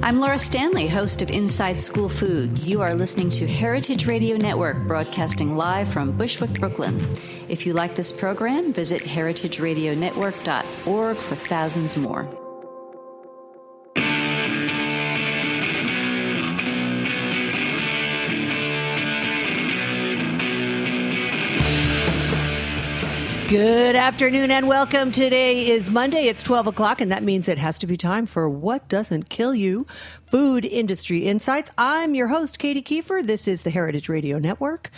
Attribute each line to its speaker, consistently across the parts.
Speaker 1: I'm Laura Stanley, host of Inside School Food. You are listening to Heritage Radio Network, broadcasting live from Bushwick, Brooklyn. If you like this program, visit heritageradionetwork.org for thousands more.
Speaker 2: Good afternoon and welcome. Today is Monday. It's 12 o'clock, and that means it has to be time for What Doesn't Kill You Food Industry Insights. I'm your host, Katy Keiffer. This is the Heritage Radio Network.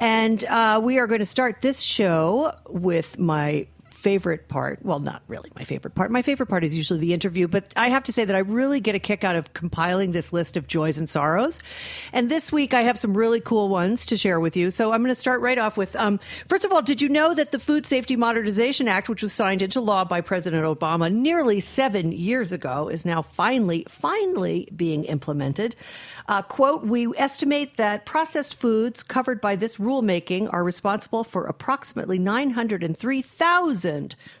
Speaker 2: And uh, we are going to start this show with my favorite part. Well, not really my favorite part. My favorite part is usually the interview, but I have to say that I really get a kick out of compiling this list of joys and sorrows. And this week I have some really cool ones to share with you. So I'm going to start right off with um, first of all, did you know that the Food Safety Modernization Act, which was signed into law by President Obama nearly seven years ago, is now finally, finally being implemented? Uh, quote, we estimate that processed foods covered by this rulemaking are responsible for approximately 903,000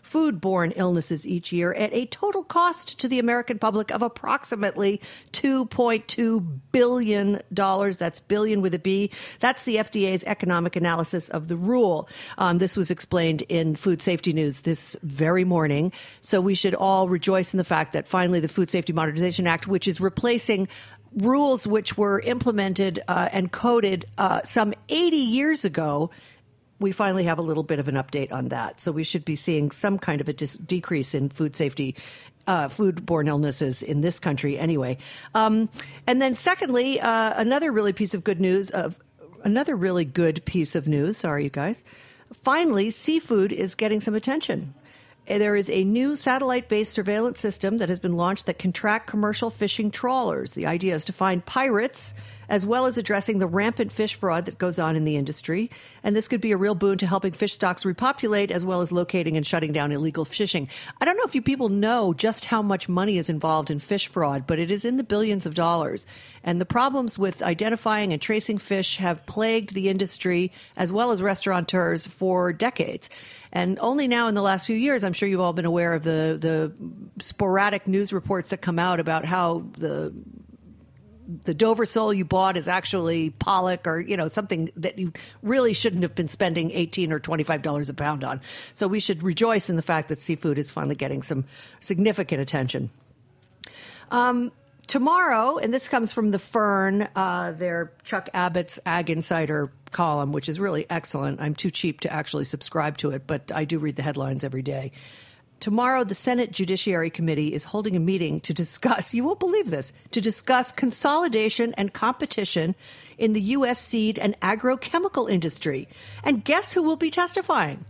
Speaker 2: foodborne illnesses each year at a total cost to the American public of approximately $2.2 billion. That's billion with a B. That's the FDA's economic analysis of the rule. Um, this was explained in Food Safety News this very morning. So we should all rejoice in the fact that finally the Food Safety Modernization Act, which is replacing rules which were implemented uh, and coded uh, some 80 years ago, we finally have a little bit of an update on that. So we should be seeing some kind of a dis- decrease in food safety. Uh, foodborne illnesses in this country, anyway. Um, and then, secondly, uh, another really piece of good news of another really good piece of news. Sorry, you guys. Finally, seafood is getting some attention. There is a new satellite based surveillance system that has been launched that can track commercial fishing trawlers. The idea is to find pirates as well as addressing the rampant fish fraud that goes on in the industry. And this could be a real boon to helping fish stocks repopulate as well as locating and shutting down illegal fishing. I don't know if you people know just how much money is involved in fish fraud, but it is in the billions of dollars. And the problems with identifying and tracing fish have plagued the industry as well as restaurateurs for decades. And only now in the last few years, I'm sure you've all been aware of the, the sporadic news reports that come out about how the the Dover sole you bought is actually pollock or you know something that you really shouldn't have been spending 18 or 25 dollars a pound on. So we should rejoice in the fact that seafood is finally getting some significant attention. Um, tomorrow, and this comes from the Fern, uh, their Chuck Abbott's Ag Insider column, which is really excellent. I'm too cheap to actually subscribe to it, but I do read the headlines every day. Tomorrow, the Senate Judiciary Committee is holding a meeting to discuss, you won't believe this, to discuss consolidation and competition in the U.S. seed and agrochemical industry. And guess who will be testifying?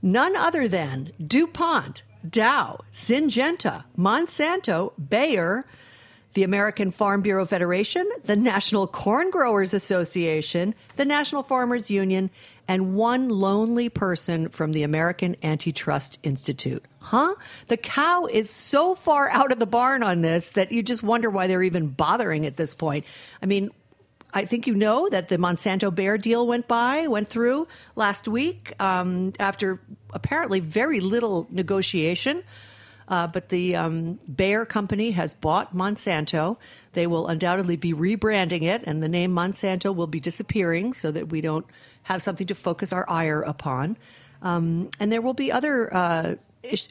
Speaker 2: None other than DuPont, Dow, Syngenta, Monsanto, Bayer, the American Farm Bureau Federation, the National Corn Growers Association, the National Farmers Union, and one lonely person from the American Antitrust Institute. Huh? The cow is so far out of the barn on this that you just wonder why they're even bothering at this point. I mean, I think you know that the Monsanto Bayer deal went by, went through last week um, after apparently very little negotiation. Uh, but the um, Bayer company has bought Monsanto. They will undoubtedly be rebranding it, and the name Monsanto will be disappearing so that we don't have something to focus our ire upon. Um, and there will be other uh,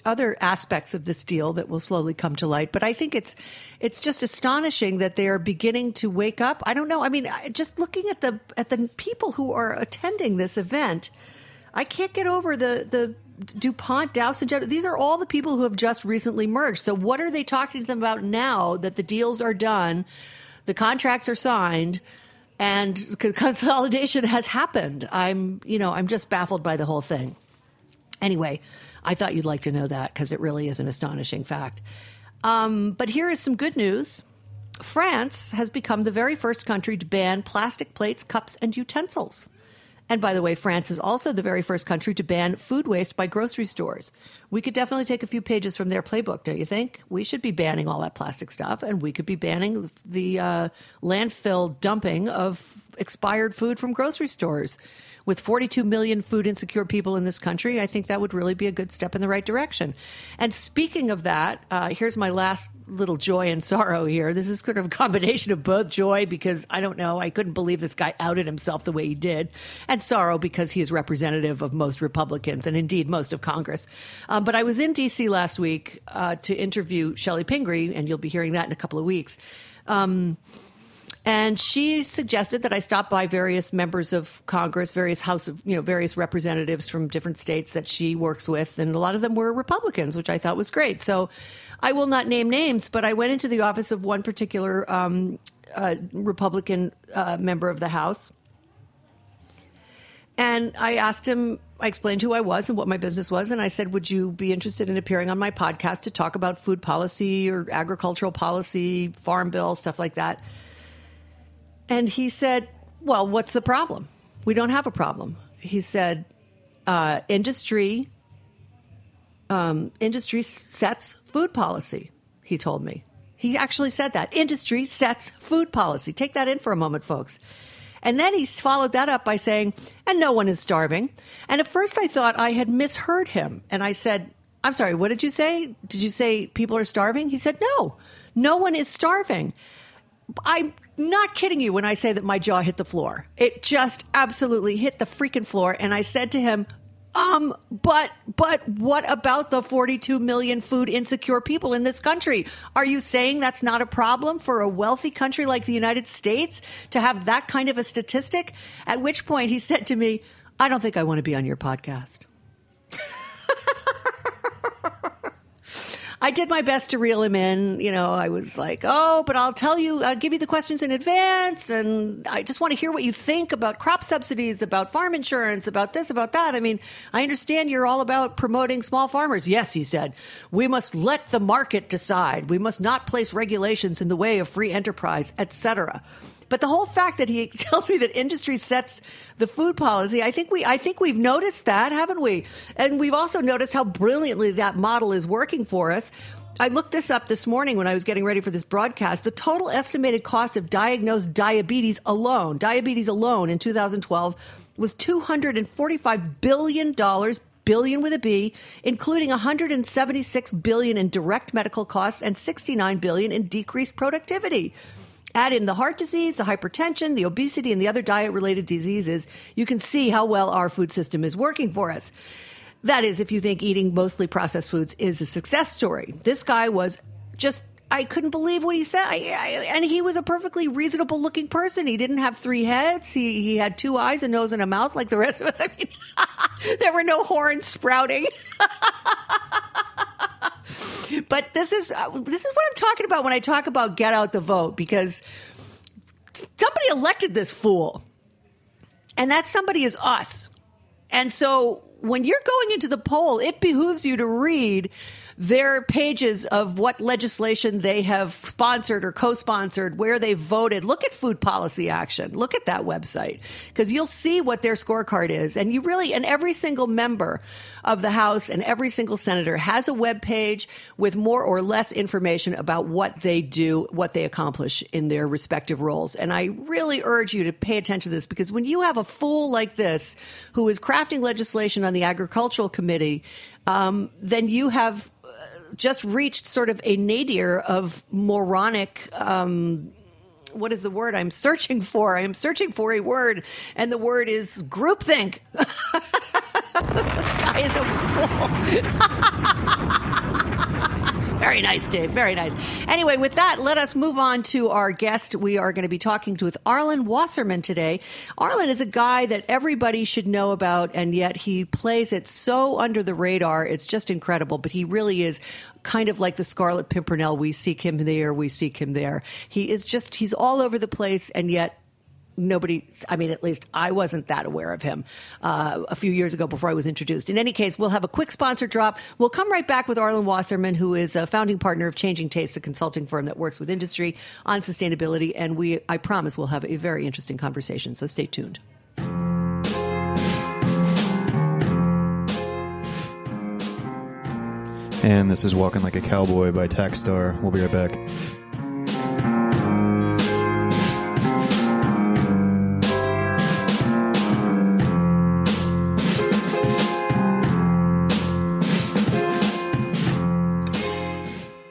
Speaker 2: other aspects of this deal that will slowly come to light. But I think it's it's just astonishing that they are beginning to wake up. I don't know. I mean, just looking at the at the people who are attending this event, I can't get over the the DuPont, Dow, Syngenta. These are all the people who have just recently merged. So what are they talking to them about now that the deals are done, the contracts are signed? And consolidation has happened. I'm, you know, I'm just baffled by the whole thing. Anyway, I thought you'd like to know that because it really is an astonishing fact. Um, but here is some good news. France has become the very first country to ban plastic plates, cups, and utensils. And by the way, France is also the very first country to ban food waste by grocery stores. We could definitely take a few pages from their playbook, don't you think? We should be banning all that plastic stuff, and we could be banning the uh, landfill dumping of expired food from grocery stores with 42 million food insecure people in this country, I think that would really be a good step in the right direction. And speaking of that, uh, here's my last little joy and sorrow here. This is kind of a combination of both joy because I don't know, I couldn't believe this guy outed himself the way he did, and sorrow because he is representative of most Republicans and indeed most of Congress. Um, but I was in D.C. last week uh, to interview Chellie Pingree, and you'll be hearing that in a couple of weeks. Um, and she suggested that I stop by various members of Congress, various House of, you know, various representatives from different states that she works with. And a lot of them were Republicans, which I thought was great. So I will not name names, but I went into the office of one particular um, uh, Republican uh, member of the House. And I asked him, I explained who I was and what my business was. And I said, Would you be interested in appearing on my podcast to talk about food policy or agricultural policy, farm bill, stuff like that? And he said, Well, what's the problem? We don't have a problem. He said, uh, Industry. Um, industry sets food policy, he told me. He actually said that. Industry sets food policy. Take that in for a moment, folks. And then he followed that up by saying, and no one is starving. And at first I thought I had misheard him. And I said, I'm sorry, what did you say? Did you say people are starving? He said, no, no one is starving. I'm not kidding you when I say that my jaw hit the floor. It just absolutely hit the freaking floor. And I said to him, um, but, but what about the 42 million food insecure people in this country? Are you saying that's not a problem for a wealthy country like the United States to have that kind of a statistic? At which point he said to me, I don't think I want to be on your podcast. I did my best to reel him in. You know, I was like, oh, but I'll tell you, I'll give you the questions in advance. And I just want to hear what you think about crop subsidies, about farm insurance, about this, about that. I mean, I understand you're all about promoting small farmers. Yes, he said, we must let the market decide. We must not place regulations in the way of free enterprise, etc. But the whole fact that he tells me that industry sets the food policy, I think we I think we've noticed that, haven't we? And we've also noticed how brilliantly that model is working for us. I looked this up this morning when I was getting ready for this broadcast. The total estimated cost of diagnosed diabetes alone, diabetes alone in 2012 was 245 billion dollars billion with a B, including 176 billion in direct medical costs and 69 billion in decreased productivity. Add in the heart disease, the hypertension, the obesity, and the other diet related diseases, you can see how well our food system is working for us. That is, if you think eating mostly processed foods is a success story. This guy was just I couldn't believe what he said. I, I, and he was a perfectly reasonable looking person. He didn't have three heads. He, he had two eyes, a nose, and a mouth like the rest of us. I mean, there were no horns sprouting. but this is uh, this is what I'm talking about when I talk about get out the vote because somebody elected this fool, and that somebody is us. And so when you're going into the poll, it behooves you to read their pages of what legislation they have sponsored or co-sponsored, where they voted. Look at Food Policy Action. Look at that website because you'll see what their scorecard is, and you really and every single member of the House and every single senator has a web page with more or less information about what they do, what they accomplish in their respective roles. And I really urge you to pay attention to this because when you have a fool like this who is crafting legislation on the Agricultural Committee, um, then you have uh, just reached sort of a nadir of moronic. Um, what is the word I'm searching for? I'm searching for a word, and the word is groupthink. is a. Very nice, Dave. Very nice. Anyway, with that, let us move on to our guest. We are going to be talking to with Arlin Wasserman today. Arlin is a guy that everybody should know about, and yet he plays it so under the radar. It's just incredible. But he really is kind of like the Scarlet Pimpernel. We seek him there, we seek him there. He is just, he's all over the place, and yet nobody i mean at least i wasn't that aware of him uh, a few years ago before i was introduced. In any case we'll have a quick sponsor drop. We'll come right back with arlin wasserman who is a founding partner of changing tastes a consulting firm that works with industry on sustainability. And we i promise we'll have a very interesting conversation. So stay tuned.
Speaker 3: And this is Walking Like a Cowboy by Tackstar. We'll be right back.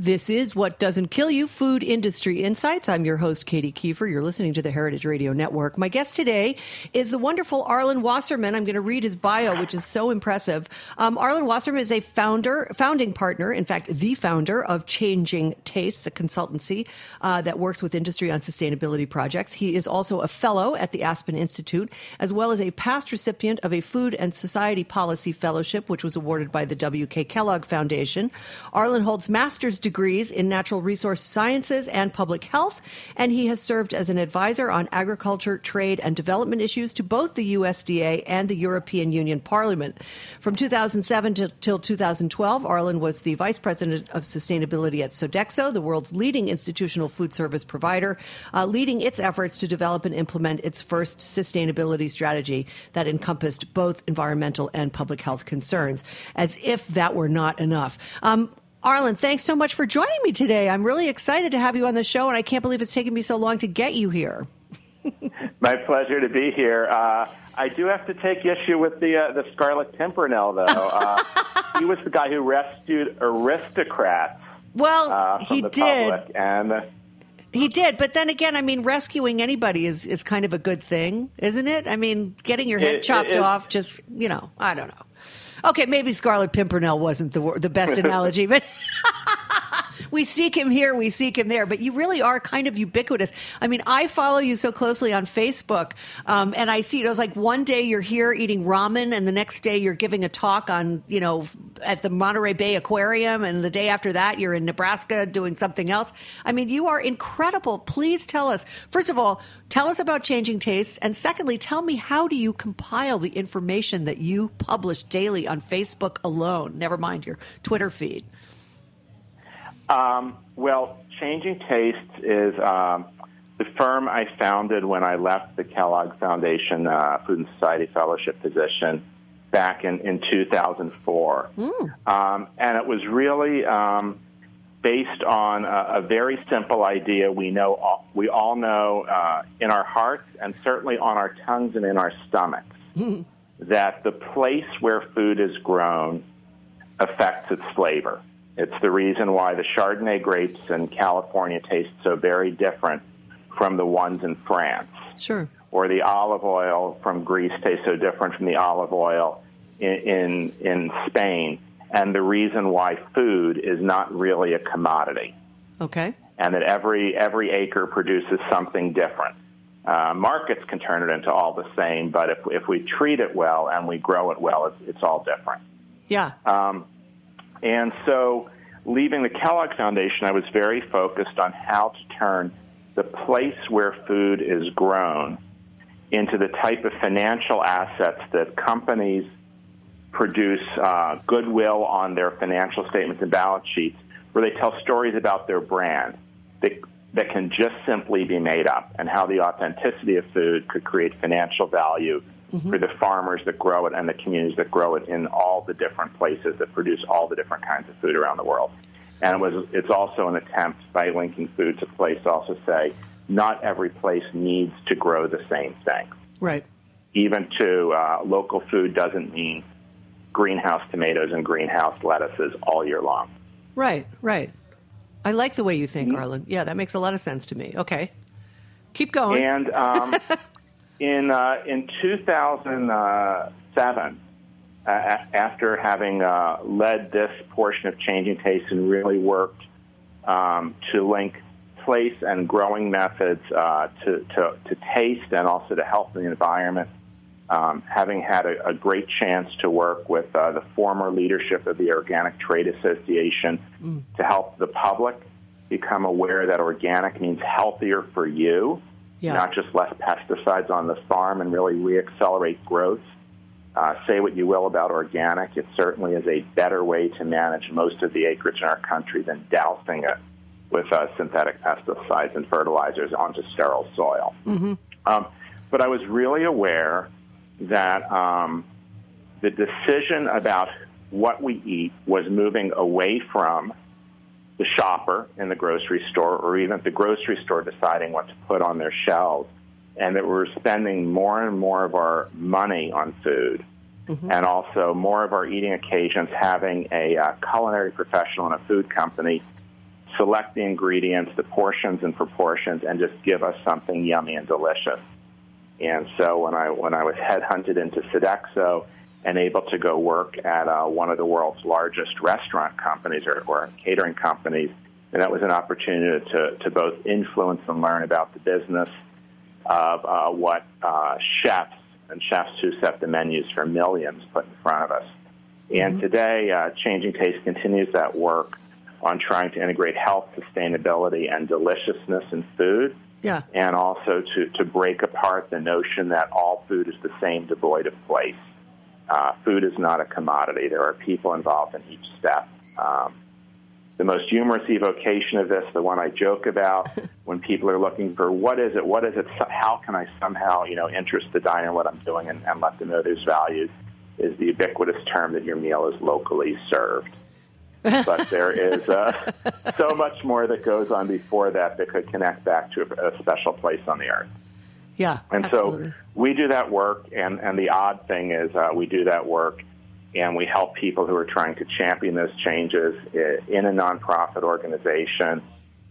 Speaker 2: This is What Doesn't Kill You Food Industry Insights. I'm your host, Katy Keiffer. You're listening to the Heritage Radio Network. My guest today is the wonderful Arlin Wasserman. I'm going to read his bio, which is so impressive. Um, Arlin Wasserman is a founder, founding partner, in fact, the founder of Changing Tastes, a consultancy uh, that works with industry on sustainability projects. He is also a fellow at the Aspen Institute, as well as a past recipient of a Food and Society Policy Fellowship, which was awarded by the W.K. Kellogg Foundation. Arlin holds master's degrees in natural resource sciences and public health, and he has served as an advisor on agriculture, trade, and development issues to both the USDA and the European Union Parliament. From 2007 to, till 2012, Arlin was the vice president of sustainability at Sodexo, the world's leading institutional food service provider, uh, leading its efforts to develop and implement its first sustainability strategy that encompassed both environmental and public health concerns. As if that were not enough. Um, Arlin, thanks so much for joining me today. I'm really excited to have you on the show, and I can't believe it's taken me so long to get you here.
Speaker 4: My pleasure to be here. Uh, I do have to take issue with the uh, the Scarlet Pimpernel, though. Uh, he was the guy who rescued aristocrats.
Speaker 2: Well,
Speaker 4: uh,
Speaker 2: he did.
Speaker 4: Public, and
Speaker 2: he did, but then again, I mean, rescuing anybody is, is kind of a good thing, isn't it? I mean, getting your head
Speaker 4: It-
Speaker 2: chopped
Speaker 4: it-
Speaker 2: off, just you know, I don't know. Okay, maybe Scarlet Pimpernel wasn't the the best analogy, but we seek him here, we seek him there. But you really are kind of ubiquitous. I mean, I follow you so closely on Facebook, um, and I see it was like one day you're here eating ramen, and the next day you're giving a talk on, you know, at the Monterey Bay Aquarium, and the day after that you're in Nebraska doing something else. I mean, you are incredible. Please tell us, first of all, tell us about changing tastes, and secondly, tell me how do you compile the information that you publish daily on Facebook alone? Never mind your Twitter feed.
Speaker 4: Um, well, Changing Tastes is um, the firm I founded when I left the Kellogg Foundation uh, Food and Society Fellowship position back in, in 2004. Um, and it was really um, based on a, a very simple idea we know all, we all know uh, in our hearts and certainly on our tongues and in our stomachs that the place where food is grown affects its flavor. It's the reason why the Chardonnay grapes in California taste so very different from the ones in France,
Speaker 2: Sure.
Speaker 4: or the olive oil from Greece tastes so different from the olive oil in, in, in Spain, and the reason why food is not really a commodity,
Speaker 2: Okay.
Speaker 4: and that every every acre produces something different. Uh, markets can turn it into all the same, but if if we treat it well and we grow it well, it's, it's all different.
Speaker 2: Yeah.
Speaker 4: Um, and so, leaving the Kellogg Foundation, I was very focused on how to turn the place where food is grown into the type of financial assets that companies produce uh, goodwill on their financial statements and balance sheets, where they tell stories about their brand that, that can just simply be made up, and how the authenticity of food could create financial value for the farmers that grow it and the communities that grow it in all the different places that produce all the different kinds of food around the world. And it was, it's also an attempt by linking food to place to also say not every place needs to grow the same thing.
Speaker 2: Right.
Speaker 4: Even to uh, local food doesn't mean greenhouse tomatoes and greenhouse lettuces all year long.
Speaker 2: Right. Right. I like the way you think, Arlin. Yeah, that makes a lot of sense to me. Okay. Keep going.
Speaker 4: And um, in uh, in 2007, uh, after having uh, led this portion of Changing Taste and really worked um, to link place and growing methods uh, to, to, to taste and also to health and the environment, um, having had a, a, great chance to work with uh, the former leadership of the Organic Trade Association mm. to help the public become aware that organic means healthier for you, yeah. not just less pesticides on the farm, and really reaccelerate growth. Uh, say what you will about organic, it certainly is a better way to manage most of the acreage in our country than dousing it with uh, synthetic pesticides and fertilizers onto sterile soil.
Speaker 2: Mm-hmm.
Speaker 4: Um, but I was really aware that um, the decision about what we eat was moving away from the shopper in the grocery store or even at the grocery store deciding what to put on their shelves, and that we're spending more and more of our money on food. Mm-hmm. And also, more of our eating occasions having a uh, culinary professional in a food company select the ingredients, the portions and proportions, and just give us something yummy and delicious. And so when I when I was headhunted into Sodexo and able to go work at uh, one of the world's largest restaurant companies or, or catering companies, and that was an opportunity to, to both influence and learn about the business of uh, what uh, chefs and chefs who set the menus for millions put in front of us. And mm-hmm. today, uh, Changing Taste continues that work on trying to integrate health, sustainability, and deliciousness in food.
Speaker 2: Yeah.
Speaker 4: And also to, to break apart the notion that all food is the same, devoid of place. Uh, food is not a commodity. There are people involved in each step. Um, the most humorous evocation of this, the one I joke about, when people are looking for what is it, what is it, how can I somehow, you know, interest the diner in what I'm doing and, and let them know there's value, is the ubiquitous term that your meal is locally served but there is uh, so much more that goes on before that that could connect back to a, a special place on the earth.
Speaker 2: Yeah,
Speaker 4: and
Speaker 2: absolutely.
Speaker 4: so we do that work, and and the odd thing is uh, we do that work, and we help people who are trying to champion those changes in a nonprofit organization,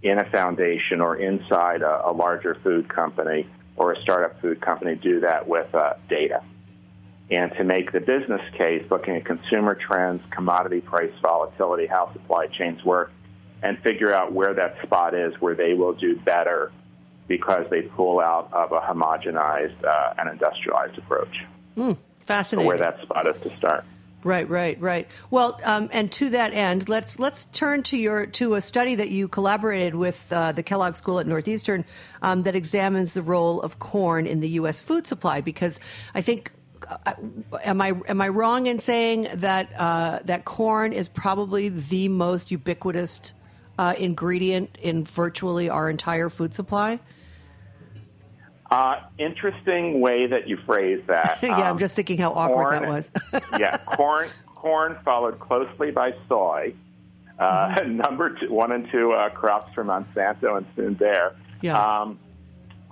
Speaker 4: in a foundation, or inside a, a larger food company or a startup food company. Do that with uh, data and to make the business case, looking at consumer trends, commodity price volatility, how supply chains work, and figure out where that spot is where they will do better because they pull out of a homogenized uh, and industrialized approach.
Speaker 2: Mm, fascinating.
Speaker 4: So where that spot is to start.
Speaker 2: Right, right, right. Well, um, and to that end, let's let's turn to your to a study that you collaborated with uh, the Kellogg School at Northeastern um, that examines the role of corn in the U.S. food supply. Because I think am I am I wrong in saying that uh, that corn is probably the most ubiquitous uh, ingredient in virtually our entire food supply?
Speaker 4: Uh, interesting way that you phrase that.
Speaker 2: yeah, um, I'm just thinking how awkward corn, that was.
Speaker 4: yeah, corn corn followed closely by soy. Uh, mm-hmm. Number two, one and two uh, crops from Monsanto and soon Bayer
Speaker 2: yeah.
Speaker 4: um,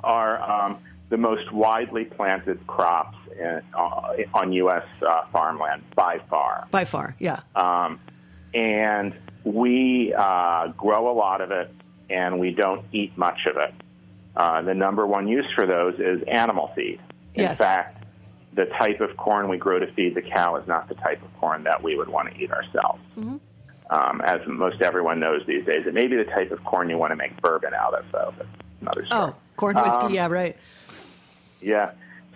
Speaker 4: are um, the most widely planted crops in, uh, on U.S. Uh, farmland by far.
Speaker 2: By far, yeah.
Speaker 4: Um, and we uh, grow a lot of it, and we don't eat much of it. Uh, the number one use for those is animal feed. In
Speaker 2: yes.
Speaker 4: fact, the type of corn we grow to feed the cow is not the type of corn that we would want to eat ourselves.
Speaker 2: Mm-hmm.
Speaker 4: Um, as most everyone knows these days, it may be the type of corn you want to make bourbon out of, though. That's another story.
Speaker 2: Oh, corn whiskey.
Speaker 4: Um,
Speaker 2: yeah, right.
Speaker 4: Yeah.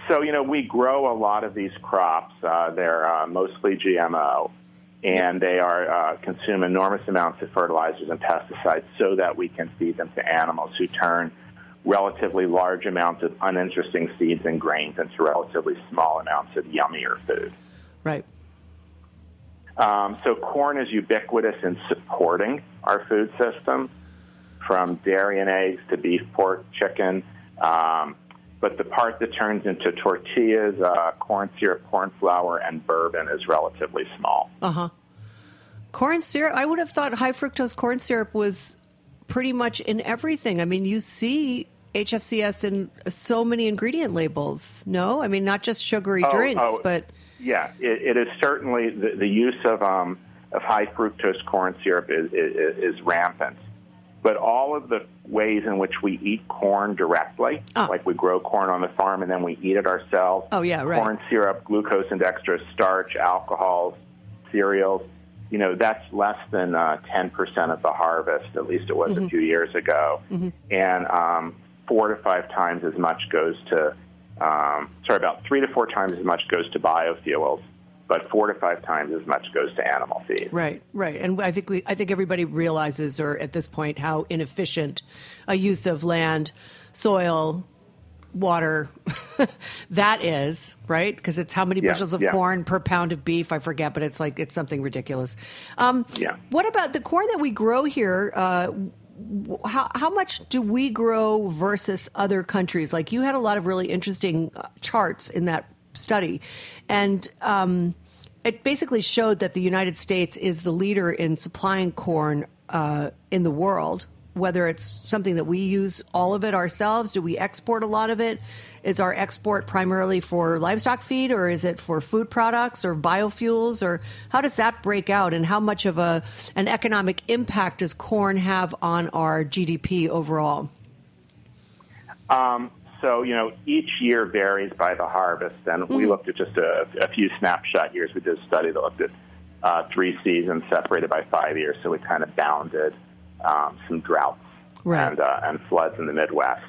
Speaker 4: So, you know, we grow a lot of these crops. Uh, they're uh, mostly GMO, and they are uh, consume enormous amounts of fertilizers and pesticides so that we can feed them to animals who turn relatively large amounts of uninteresting seeds and grains into relatively small amounts of yummier food.
Speaker 2: Right.
Speaker 4: Um, so corn is ubiquitous in supporting our food system, from dairy and eggs to beef, pork, chicken. Um, but the part that turns into tortillas, uh, corn syrup, corn flour, and bourbon is relatively small.
Speaker 2: Uh huh. Corn syrup. I would have thought high fructose corn syrup was pretty much in everything. I mean, you see HFCS in so many ingredient labels. No, I mean not just sugary
Speaker 4: Oh,
Speaker 2: drinks,
Speaker 4: oh.
Speaker 2: but
Speaker 4: Yeah, it, it is certainly the, the use of um, of high fructose corn syrup is, is, is rampant. But all of the ways in which we eat corn directly,
Speaker 2: Ah.
Speaker 4: like we grow corn on the farm and then we eat it ourselves.
Speaker 2: Oh, yeah, right.
Speaker 4: Corn syrup, glucose and dextrose, starch, alcohols, cereals. You know, that's less than uh, 10% of the harvest. At least it was
Speaker 2: Mm-hmm.
Speaker 4: a few years ago. And um, four to five times as much goes to, um, sorry, about three to four times as much goes to biofuels, but four to five times as much goes to animal feed.
Speaker 2: Right, right, and I think we, I think everybody realizes, or at this point, how inefficient a use of land, soil, water that is, right? Because it's how many
Speaker 4: Yeah,
Speaker 2: bushels of
Speaker 4: yeah.
Speaker 2: corn per pound of beef. I forget, but it's like it's something ridiculous. Um,
Speaker 4: Yeah.
Speaker 2: What about the corn that we grow here? Uh, how how much do we grow versus other countries? Like you had a lot of really interesting uh, charts in that study, and. Um, it basically showed that the United States is the leader in supplying corn uh, in the world. Whether it's something that we use all of it ourselves, do we export a lot of it? Is our export primarily for livestock feed, or is it for food products or biofuels, or how does that break out? And how much of a an economic impact does corn have on our GDP overall?
Speaker 4: Um, so, you know, each year varies by the harvest, and we looked at just a, a few snapshot years. We did a study that looked at uh, three seasons separated by five years, so we kind of bounded um, some droughts
Speaker 2: Right.
Speaker 4: and, uh, and floods in the Midwest.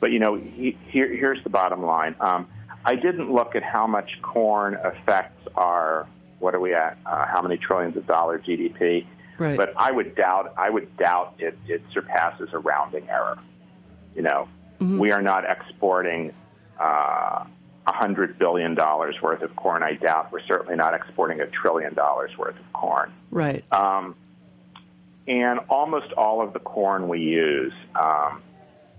Speaker 4: But, you know, he, here, here's the bottom line. Um, I didn't look at how much corn affects our, what are we at, uh, how many trillions of dollar GDP.
Speaker 2: Right.
Speaker 4: But I would doubt, I would doubt it, it surpasses a rounding error. You know, we are not exporting uh, $100 billion worth of corn. I doubt we're certainly not exporting a trillion dollars worth of corn.
Speaker 2: Right.
Speaker 4: Um, and almost all of the corn we use, um,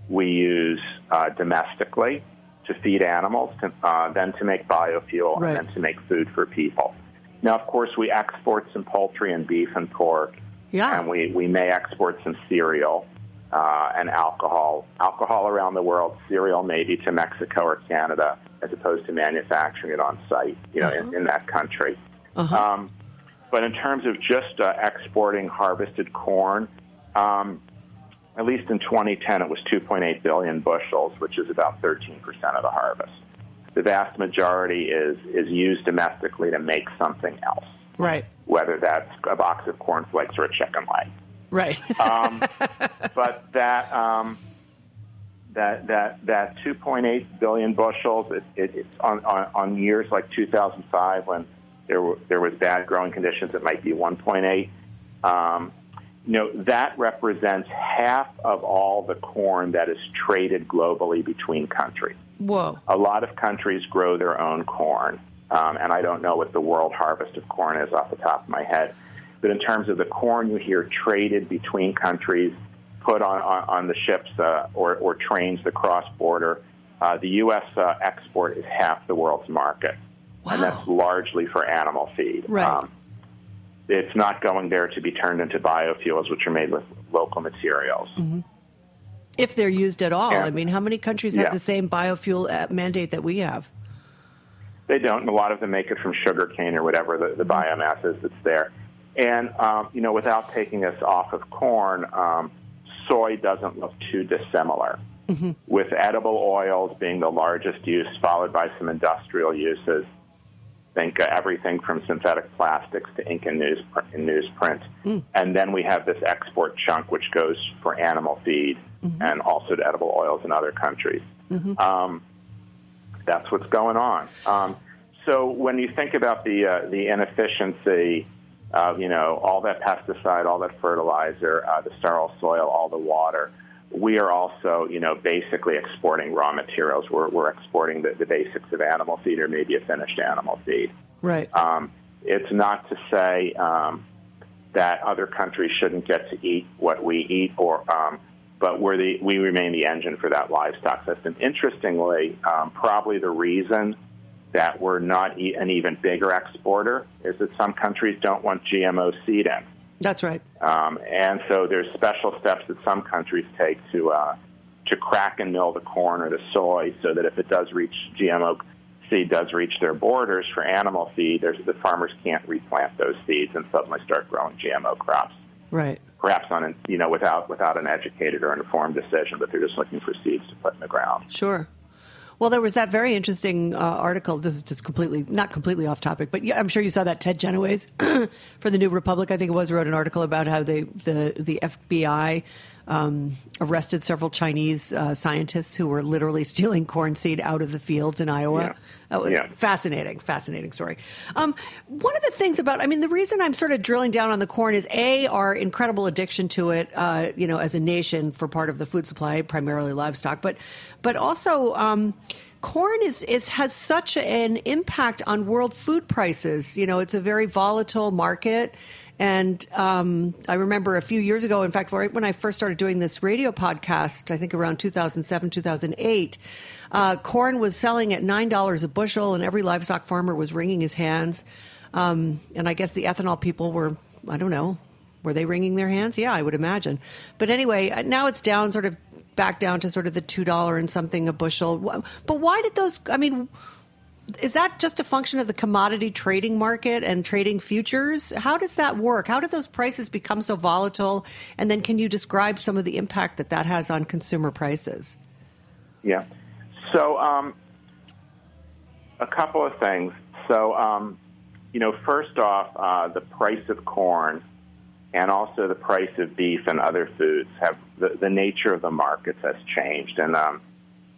Speaker 4: we use uh, domestically to feed animals, to, uh, then to make biofuel,
Speaker 2: Right.
Speaker 4: and then to make food for people. Now, of course, we export some poultry and beef and pork,
Speaker 2: Yeah.
Speaker 4: and we, we may export some cereal uh, and alcohol. Alcohol around the world, cereal maybe to Mexico or Canada, as opposed to manufacturing it on site, you know, in, in that country. Um, but in terms of just uh, exporting harvested corn, um, at least in 2010, it was 2.8 billion bushels, which is about 13% of the harvest. The vast majority is, is used domestically to make something else,
Speaker 2: right.
Speaker 4: whether that's a box of cornflakes or a chicken leg.
Speaker 2: Right.
Speaker 4: Um, but that um, that that that 2.8 billion bushels, it, it, it's on, on on years like 2005 when there were there was bad growing conditions, it might be 1.8. Um, you know that represents half of all the corn that is traded globally between countries.
Speaker 2: Whoa.
Speaker 4: A lot of countries grow their own corn, um, and I don't know what the world harvest of corn is off the top of my head. But in terms of the corn you hear traded between countries, put on, on, on the ships uh, or, or trains that cross border, uh, the U.S. Uh, export is half the world's market. And that's largely for animal feed. Um,
Speaker 2: Right.
Speaker 4: it's not going there to be turned into biofuels, which are made with local materials.
Speaker 2: If they're used at all.
Speaker 4: Yeah.
Speaker 2: I mean, how many countries have
Speaker 4: Yeah.
Speaker 2: the same biofuel uh, mandate that we have?
Speaker 4: They don't. and A lot of them make it from sugar cane or whatever the, the biomass is that's there. And, um, you know, without taking us off of corn, um, soy doesn't look too dissimilar. mm-hmm. with edible oils being the largest use, followed by some industrial uses. Think uh, everything from synthetic plastics to ink and, news, and newsprint. Mm. And then we have this export chunk, which goes for animal feed mm-hmm. and also to edible oils in other countries. Mm-hmm. Um, that's what's going on. Um, so when you think about the uh, the inefficiency of you know all that pesticide, all that fertilizer, uh, the sterile soil, all the water, we are also you know basically exporting raw materials. We're we're exporting the, the basics of animal feed or maybe a finished animal feed.
Speaker 2: Right.
Speaker 4: Um, it's not to say um, that other countries shouldn't get to eat what we eat, or um, but we're the we remain the engine for that livestock system. Interestingly, um, probably the reason that we're not an even bigger exporter is that some countries don't want GMO seed in.
Speaker 2: That's right.
Speaker 4: Um, and so there's special steps that some countries take to uh, to crack and mill the corn or the soy so that if it does reach GMO seed does reach their borders for animal feed, the farmers can't replant those seeds and suddenly start growing GMO crops.
Speaker 2: Right.
Speaker 4: Perhaps on you know without without an educated or informed decision, but they're just looking for seeds to put in the ground.
Speaker 2: Sure. Well, there was that very interesting uh, article. This is just completely, not completely off topic, but yeah, I'm sure you saw that Ted Genoways for the New Republic, I think it was, wrote an article about how they, the, the FBI um, arrested several Chinese uh, scientists who were literally stealing corn seed out of the fields in Iowa.
Speaker 4: Yeah.
Speaker 2: Oh,
Speaker 4: yeah.
Speaker 2: Fascinating, fascinating story. Um, one of the things about, I mean, the reason I'm sort of drilling down on the corn is A, our incredible addiction to it, uh, you know, as a nation for part of the food supply, primarily livestock, but, but also, um, corn is, is has such an impact on world food prices. You know, it's a very volatile market. And um, I remember a few years ago, in fact, right when I first started doing this radio podcast, I think around 2007, 2008, uh, corn was selling at $9 a bushel, and every livestock farmer was wringing his hands. Um, and I guess the ethanol people were, I don't know, were they wringing their hands? Yeah, I would imagine. But anyway, uh, now it's down sort of back down to sort of the $2 and something a bushel. But why did those, I mean, is that just a function of the commodity trading market and trading futures? How does that work? How did those prices become so volatile? And then can you describe some of the impact that that has on consumer prices?
Speaker 4: Yeah. So, um, a couple of things. So, um, you know, first off, uh, the price of corn and also the price of beef and other foods have the, the nature of the markets has changed. And um,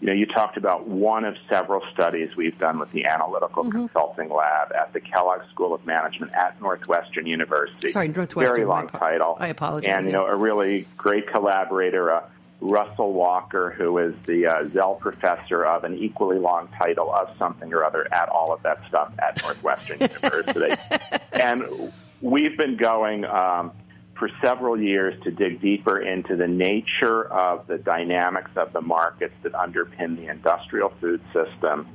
Speaker 4: you know, you talked about one of several studies we've done with the Analytical mm-hmm. Consulting Lab at the Kellogg School of Management at Northwestern University.
Speaker 2: Sorry, Northwestern.
Speaker 4: Very long I, title.
Speaker 2: I apologize.
Speaker 4: And, you know, a really great collaborator, uh, Russell Walker, who is the uh, Zell Professor of an equally long title of something or other at all of that stuff at Northwestern University. And we've been going um, for several years to dig deeper into the nature of the dynamics of the markets that underpin the industrial food system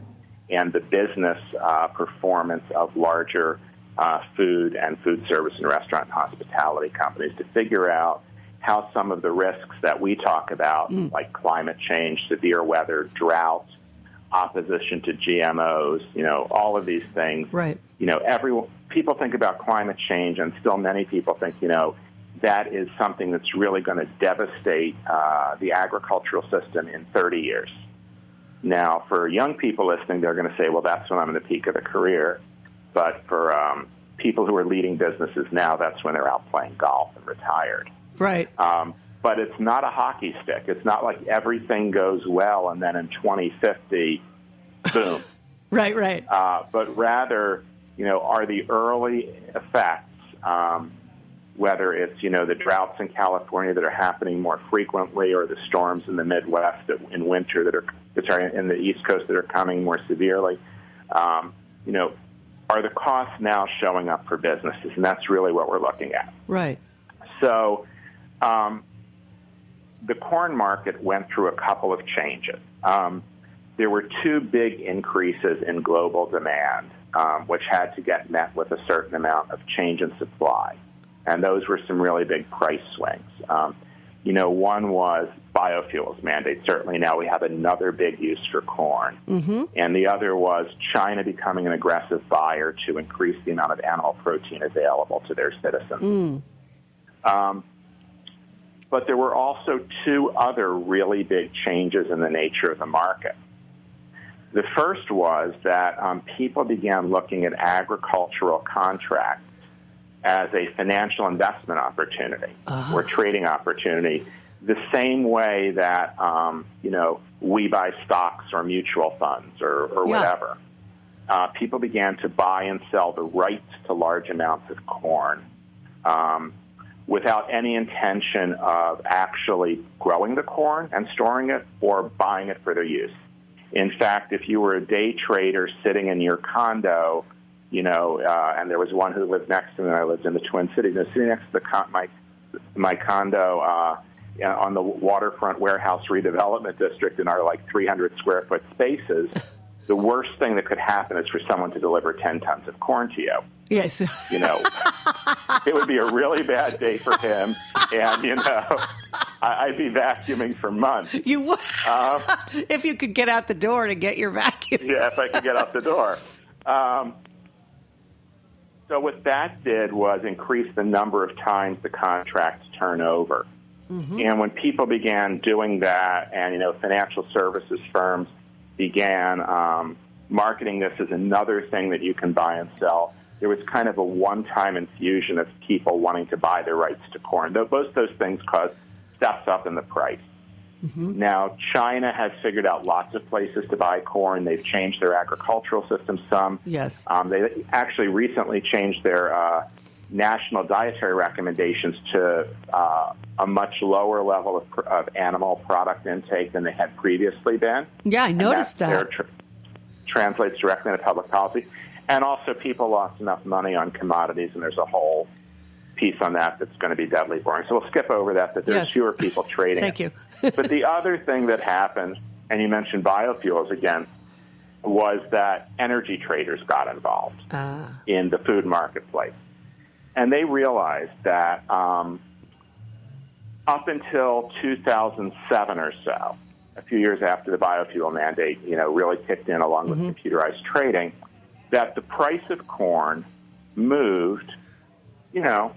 Speaker 4: and the business uh, performance of larger uh, food and food service and restaurant and hospitality companies to figure out how some of the risks that we talk about, mm. like climate change, severe weather, drought, opposition to GMOs, you know, all of these things.
Speaker 2: Right.
Speaker 4: You know, everyone people think about climate change, and still many people think, you know, that is something that's really going to devastate uh, the agricultural system in 30 years. Now, for young people listening, they're going to say, well, that's when I'm in the peak of the career. But for um, people who are leading businesses now, that's when they're out playing golf and retired.
Speaker 2: Right.
Speaker 4: Um, but it's not a hockey stick. It's not like everything goes well and then in 2050, boom.
Speaker 2: right, right.
Speaker 4: Uh, but rather, you know, are the early effects um, whether it's you know the droughts in California that are happening more frequently, or the storms in the Midwest in winter that are sorry in the East Coast that are coming more severely. Um, you know, are the costs now showing up for businesses, and that's really what we're looking at.
Speaker 2: Right.
Speaker 4: So, um, the corn market went through a couple of changes. Um, there were two big increases in global demand, um, which had to get met with a certain amount of change in supply and those were some really big price swings. Um, you know, one was biofuels mandate. Certainly now we have another big use for corn. Mm-hmm. And the other was China becoming an aggressive buyer to increase the amount of animal protein available to their citizens. Mm. Um, but there were also two other really big changes in the nature of the market. The first was that um, people began looking at agricultural contracts as a financial investment opportunity uh-huh. or trading opportunity, the same way that um, you know we buy stocks or mutual funds or, or yeah. whatever. Uh, people began to buy and sell the rights to large amounts of corn um, without any intention of actually growing the corn and storing it or buying it for their use. In fact, if you were a day trader sitting in your condo, you know, uh, and there was one who lived next to me, I lived in the Twin Cities, and sitting next to the con- my my condo uh, on the waterfront warehouse redevelopment district in our like 300 square foot spaces. the worst thing that could happen is for someone to deliver 10 tons of corn to you.
Speaker 2: Yes.
Speaker 4: You know, it would be a really bad day for him. And, you know, I'd be vacuuming for months.
Speaker 2: You would? Um, if you could get out the door to get your vacuum.
Speaker 4: yeah, if I could get out the door. Um, so what that did was increase the number of times the contracts turn over. Mm-hmm. And when people began doing that, and you know, financial services firms began um, marketing this as another thing that you can buy and sell, there was kind of a one-time infusion of people wanting to buy their rights to corn. Though Both those things caused steps up in the price. Mm-hmm. Now, China has figured out lots of places to buy corn. They've changed their agricultural system some.
Speaker 2: Yes.
Speaker 4: Um, they actually recently changed their uh, national dietary recommendations to uh, a much lower level of, of, animal product intake than they had previously been.
Speaker 2: Yeah, I noticed that. that. Tra-
Speaker 4: translates directly into public policy. And also, people lost enough money on commodities, and there's a whole piece on that that's going to be deadly boring. So we'll skip over that, that there's yes. fewer people trading.
Speaker 2: Thank you.
Speaker 4: but the other thing that happened, and you mentioned biofuels again, was that energy traders got involved uh. in the food marketplace and they realized that um, up until 2007 or so, a few years after the biofuel mandate, you know, really kicked in along with mm-hmm. computerized trading, that the price of corn moved, you know,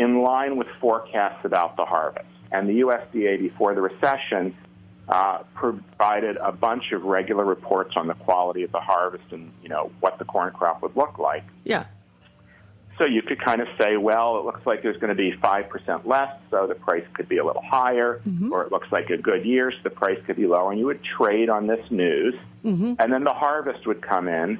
Speaker 4: in line with forecasts about the harvest. And the USDA, before the recession, uh, provided a bunch of regular reports on the quality of the harvest and you know what the corn crop would look like.
Speaker 2: Yeah.
Speaker 4: So you could kind of say, well, it looks like there's going to be 5% less, so the price could be a little higher, mm-hmm. or it looks like a good year, so the price could be lower. And you would trade on this news, mm-hmm. and then the harvest would come in,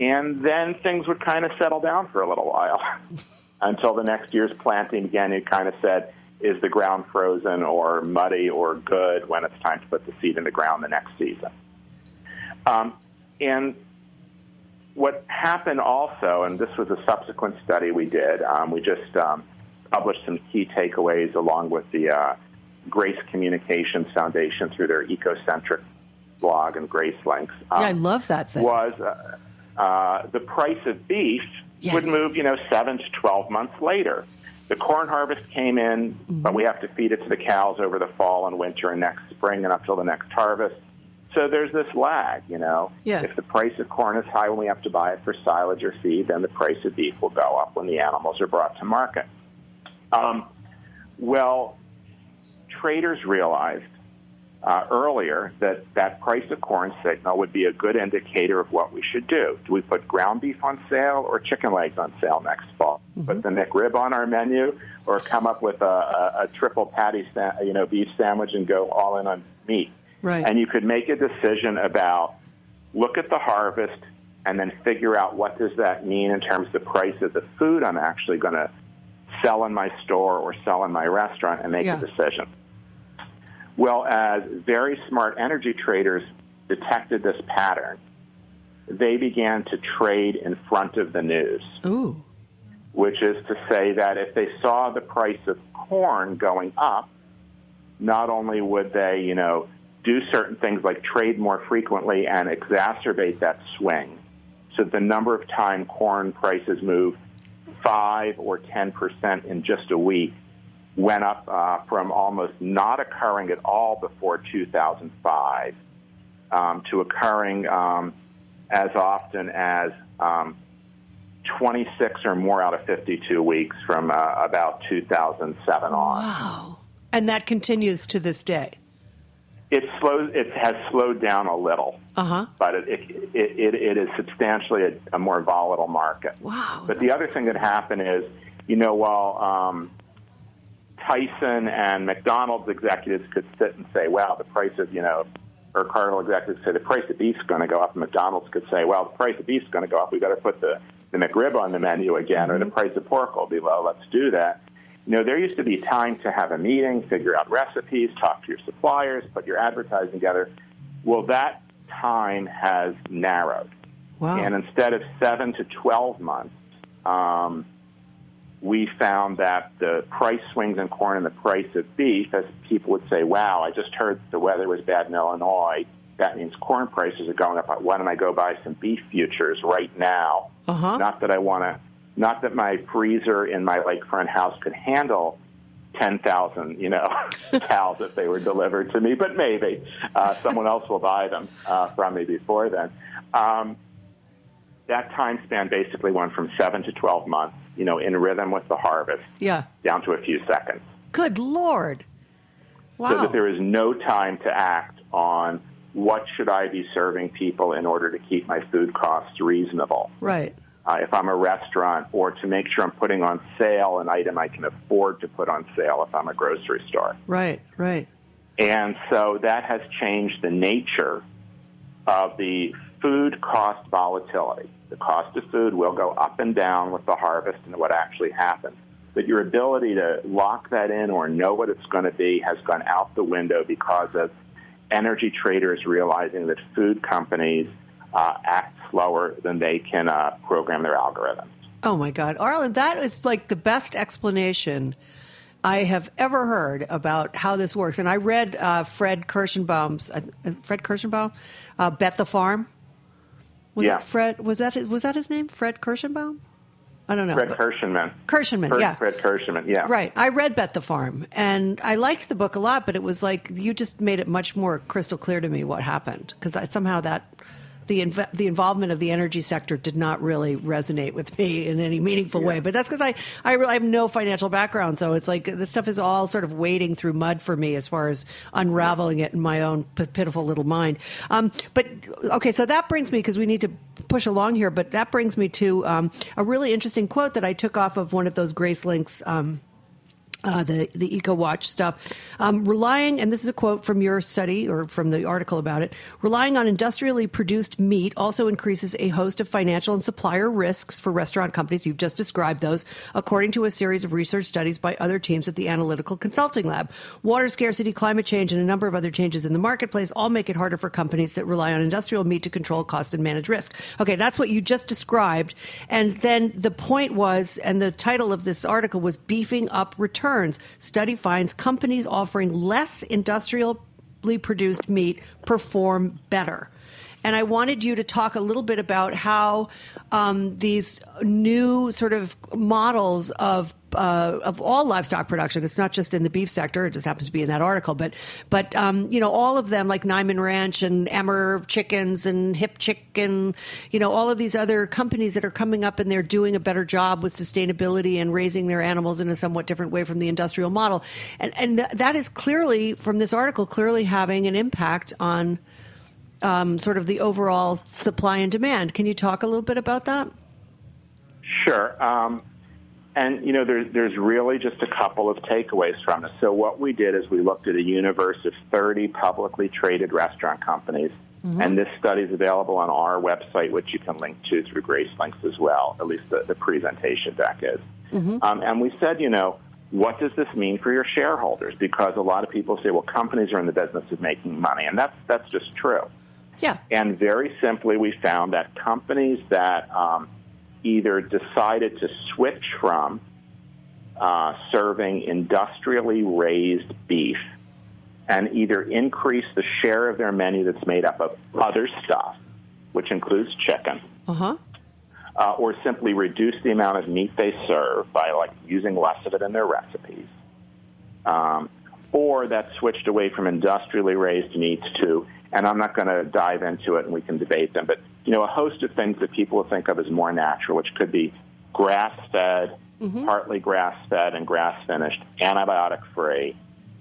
Speaker 4: and then things would kind of settle down for a little while until the next year's planting again. It kind of said, is the ground frozen or muddy or good when it's time to put the seed in the ground the next season? Um, and what happened also, and this was a subsequent study we did, um, we just um, published some key takeaways along with the uh, Grace Communications Foundation through their ecocentric blog and Grace Links.
Speaker 2: Um, yeah, I love that thing.
Speaker 4: Was uh, uh, the price of beef yes. would move, you know, seven to 12 months later. The corn harvest came in, mm-hmm. but we have to feed it to the cows over the fall and winter and next spring and up till the next harvest. So there's this lag, you know.
Speaker 2: Yeah.
Speaker 4: If the price of corn is high when we have to buy it for silage or feed, then the price of beef will go up when the animals are brought to market. Um, well, traders realized uh, earlier that that price of corn signal would be a good indicator of what we should do. Do we put ground beef on sale or chicken legs on sale next fall? Mm-hmm. Put the McRib on our menu, or come up with a, a, a triple patty, you know, beef sandwich and go all in on meat?
Speaker 2: Right.
Speaker 4: And you could make a decision about look at the harvest and then figure out what does that mean in terms of the price of the food I'm actually going to sell in my store or sell in my restaurant and make yeah. a decision. Well, as very smart energy traders detected this pattern, they began to trade in front of the news.
Speaker 2: Ooh.
Speaker 4: Which is to say that if they saw the price of corn going up, not only would they, you know, do certain things like trade more frequently and exacerbate that swing. So the number of time corn prices move five or ten percent in just a week went up uh, from almost not occurring at all before 2005 um, to occurring um, as often as um, 26 or more out of 52 weeks from uh, about 2007 on.
Speaker 2: Wow. And that continues to this day.
Speaker 4: It slows. It has slowed down a little,
Speaker 2: Uh-huh.
Speaker 4: but it it, it, it is substantially a, a more volatile market.
Speaker 2: Wow.
Speaker 4: But the other thing that happened is, you know, while um, Tyson and McDonald's executives could sit and say, "Well, the price of you know," or Cardinal executives say the price of beef's going to go up, and McDonald's could say, "Well, the price of beef's going to go up. We've got to put the the McRib on the menu again, or the price of pork will be low. Let's do that." You know, there used to be time to have a meeting, figure out recipes, talk to your suppliers, put your advertising together. Well, that time has narrowed.
Speaker 2: Wow.
Speaker 4: And instead of seven to 12 months, um, we found that the price swings in corn and the price of beef, as people would say, wow, I just heard the weather was bad in Illinois. That means corn prices are going up. Why don't I go buy some beef futures right now?
Speaker 2: Uh-huh.
Speaker 4: Not that I want to, not that my freezer in my lakefront house could handle 10,000, you know, cows if they were delivered to me, but maybe uh, someone else will buy them uh, from me before then. Um, that time span basically went from seven to 12 months, you know, in rhythm with the harvest,
Speaker 2: Yeah.
Speaker 4: down to a few seconds.
Speaker 2: Good Lord. Wow.
Speaker 4: So that there is no time to act on what should I be serving people in order to keep my food costs reasonable.
Speaker 2: right.
Speaker 4: Uh, if I'm a restaurant, or to make sure I'm putting on sale an item I can afford to put on sale if I'm a grocery store.
Speaker 2: Right. Right.
Speaker 4: And so that has changed the nature of the food cost volatility. The cost of food will go up and down with the harvest and what actually happens. But your ability to lock that in or know what it's going to be has gone out the window because of energy traders realizing that food companies uh, act slower than they can uh, program their algorithms.
Speaker 2: Oh my God, Arlin, that is like the best explanation I have ever heard about how this works. And I read uh, Fred Kirschenbaum's uh, Fred Kirschenbaum, uh, Bet the Farm. Was
Speaker 4: Yeah.
Speaker 2: it Fred? Was that was that his name? Fred Kirschenbaum? I don't know.
Speaker 4: Fred Kirschenman.
Speaker 2: Kirschenman,
Speaker 4: Fred,
Speaker 2: yeah.
Speaker 4: Fred Kirschenman, yeah.
Speaker 2: Right. I read Bet the Farm and I liked the book a lot, but it was like you just made it much more crystal clear to me what happened because somehow that the inv- the involvement of the energy sector did not really resonate with me in any meaningful way. But that's because I I, really, have no financial background, so it's like this stuff is all sort of wading through mud for me as far as unraveling it in my own p- pitiful little mind. Um, but okay, so that brings me because we need to push along here, but that brings me to um, a really interesting quote that I took off of one of those Grace Links. Um, uh, the the Eco Watch stuff, um, relying, and this is a quote from your study or from the article about it. Relying on industrially produced meat also increases a host of financial and supplier risks for restaurant companies. You've just described those, according to a series of research studies by other teams at the Analytical Consulting Lab. Water scarcity, climate change, and a number of other changes in the marketplace all make it harder for companies that rely on industrial meat to control costs and manage risk. Okay, that's what you just described, and then the point was, and the title of this article was beefing up returns. Study finds companies offering less industrially produced meat perform better. And I wanted you to talk a little bit about how um, these new sort of models of uh, of all livestock production. It's not just in the beef sector; it just happens to be in that article. But but um, you know all of them, like Niman Ranch and Emmer Chickens and Hip Chicken, you know all of these other companies that are coming up and they're doing a better job with sustainability and raising their animals in a somewhat different way from the industrial model. And and th- that is clearly from this article clearly having an impact on um, sort of the overall supply and demand. Can you talk a little bit about that?
Speaker 4: Sure. Um, and, you know, there's, there's really just a couple of takeaways from this. So, what we did is we looked at a universe of 30 publicly traded restaurant companies. And this study is available on our website, which you can link to through Grace Links as well, at least the, the presentation deck is. Um, and we said, you know, what does this mean for your shareholders? Because a lot of people say, well, companies are in the business of making money, and that's, that's just true.
Speaker 2: Yeah.
Speaker 4: And very simply, we found that companies that um, either decided to switch from uh, serving industrially raised beef and either increase the share of their menu that's made up of other stuff, which includes chicken,
Speaker 2: Uh huh.
Speaker 4: uh, or simply reduce the amount of meat they serve by like using less of it in their recipes, um, or that switched away from industrially raised meats to, and I'm not going to dive into it and we can debate them, but you know a host of things that people will think of as more natural, which could be grass fed, partly grass fed and grass finished, antibiotic free.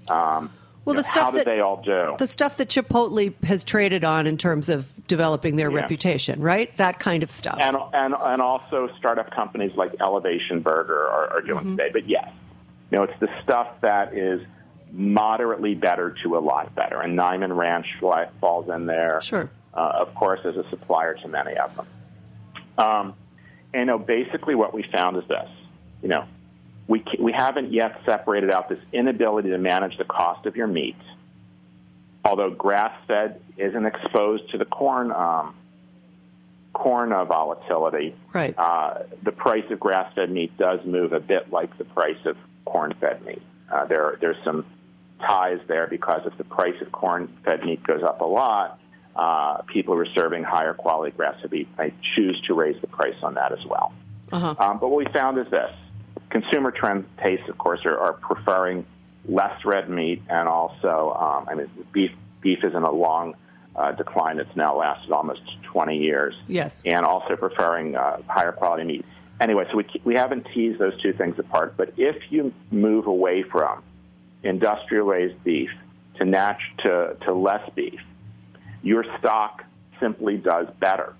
Speaker 4: Um,
Speaker 2: well, the
Speaker 4: know,
Speaker 2: stuff that
Speaker 4: they all do?
Speaker 2: The stuff that Chipotle has traded on in terms of developing their
Speaker 4: Yeah.
Speaker 2: reputation, right? That kind of stuff.
Speaker 4: and and and also startup companies like Elevation Burger are, are doing
Speaker 2: Mm-hmm.
Speaker 4: today. But yes, you know, it's the stuff that is moderately better to a lot better, and Niman Ranch falls in there.
Speaker 2: Sure.
Speaker 4: uh, of course, as a supplier to many of them. Um, and you know, basically, what we found is this: you know, we we haven't yet separated out this inability to manage the cost of your meat. Although grass-fed isn't exposed to the corn um, corn uh, volatility,
Speaker 2: Right.
Speaker 4: uh, the price of grass-fed meat does move a bit like the price of corn-fed meat. Uh, there, there's some ties there because if the price of corn-fed meat goes up a lot, uh, people who are serving higher quality grass-fed meat may choose to raise the price on that as well.
Speaker 2: Uh-huh.
Speaker 4: Um, but what we found is this: consumer trend tastes, of course, are, are preferring less red meat, and also, um, I mean, beef. Beef is in a long uh, decline that's now lasted almost 20 years
Speaker 2: Yes.
Speaker 4: and also preferring uh, higher quality meat. Anyway, so we, we haven't teased those two things apart, but if you move away from industrial raised beef to, nat- to, to less beef, your stock simply does better.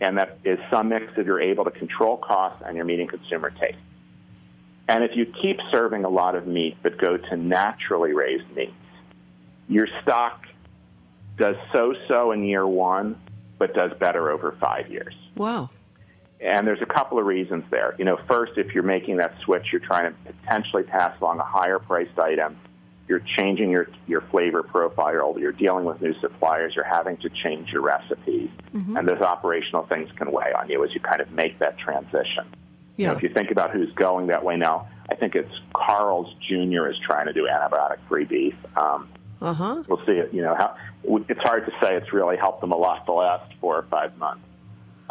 Speaker 4: And that is some mix if you're able to control costs and you're meeting consumer taste. And if you keep serving a lot of meat but go to naturally raised meats, your stock does so so in year one, but does better over five years.
Speaker 2: Wow.
Speaker 4: And there's a couple of reasons there. You know, first, if you're making that switch, you're trying to potentially pass along a higher priced item. You're changing your, your flavor profile. You're, you're dealing with new suppliers. You're having to change your recipes. And those operational things can weigh on you as you kind of make that transition. You know,
Speaker 2: Yeah.
Speaker 4: if you think about who's going that way now, I think it's Carl's Jr. is trying to do antibiotic free beef. Um,
Speaker 2: Uh huh.
Speaker 4: we'll see it. You know, how, it's hard to say it's really helped them a lot the last four or five months.